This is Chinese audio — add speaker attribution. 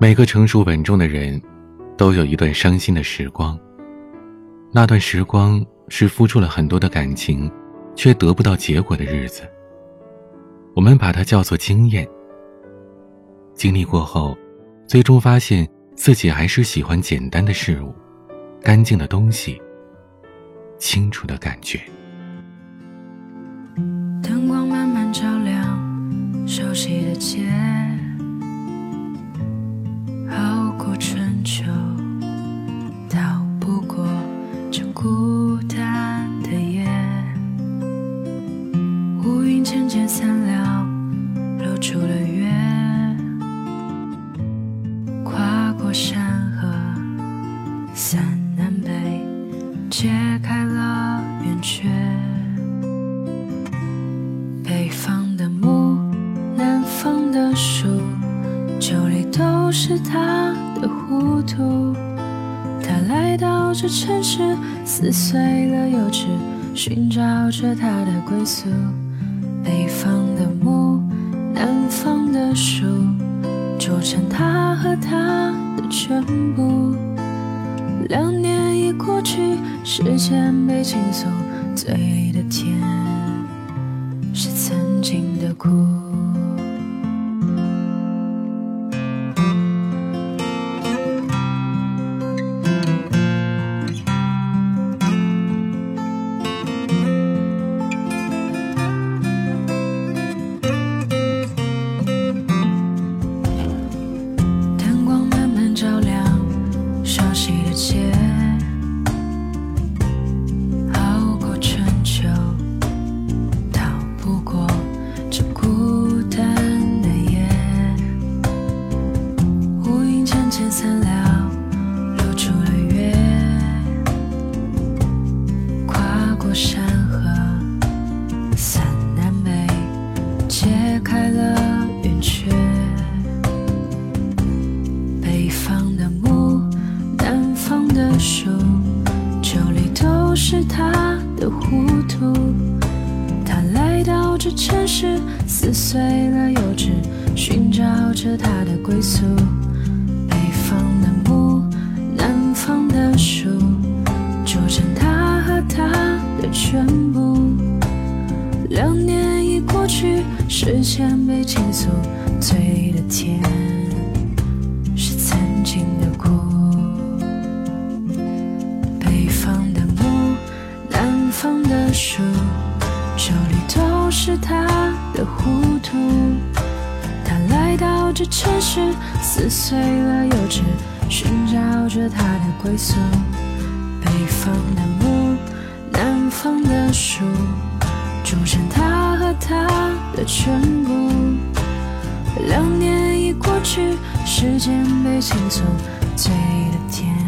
Speaker 1: 每个成熟稳重的人，都有一段伤心的时光。那段时光是付出了很多的感情，却得不到结果的日子。我们把它叫做经验。经历过后，最终发现自己还是喜欢简单的事物，干净的东西，清楚的感觉。
Speaker 2: 灯光慢慢照亮熟悉的街。孤单的夜，乌云渐渐散了，露出了月。跨过山河，三南北，解开了圆缺。北方的木，南方的树，酒里都是他的糊涂。他来到这城市，撕碎了幼稚，寻找着他的归宿。北方的木，南方的树，组成他和他的全部。两年已过去，时间被倾诉，嘴的甜是曾经的苦。方的木，南方的树，这里都是他的糊涂，他来到这城市，撕碎了幼稚，寻找着他的归宿。北方的木，南方的树，组成他和他的全部。两年已过去，时间被倾诉，醉的甜北方的木，南方的。树，手里都是他的糊涂。他来到这城市，撕碎了幼稚，寻找着他的归宿。北方的木，南方的树，组成他和他的全部。两年已过去，时间被倾诉，嘴里的甜。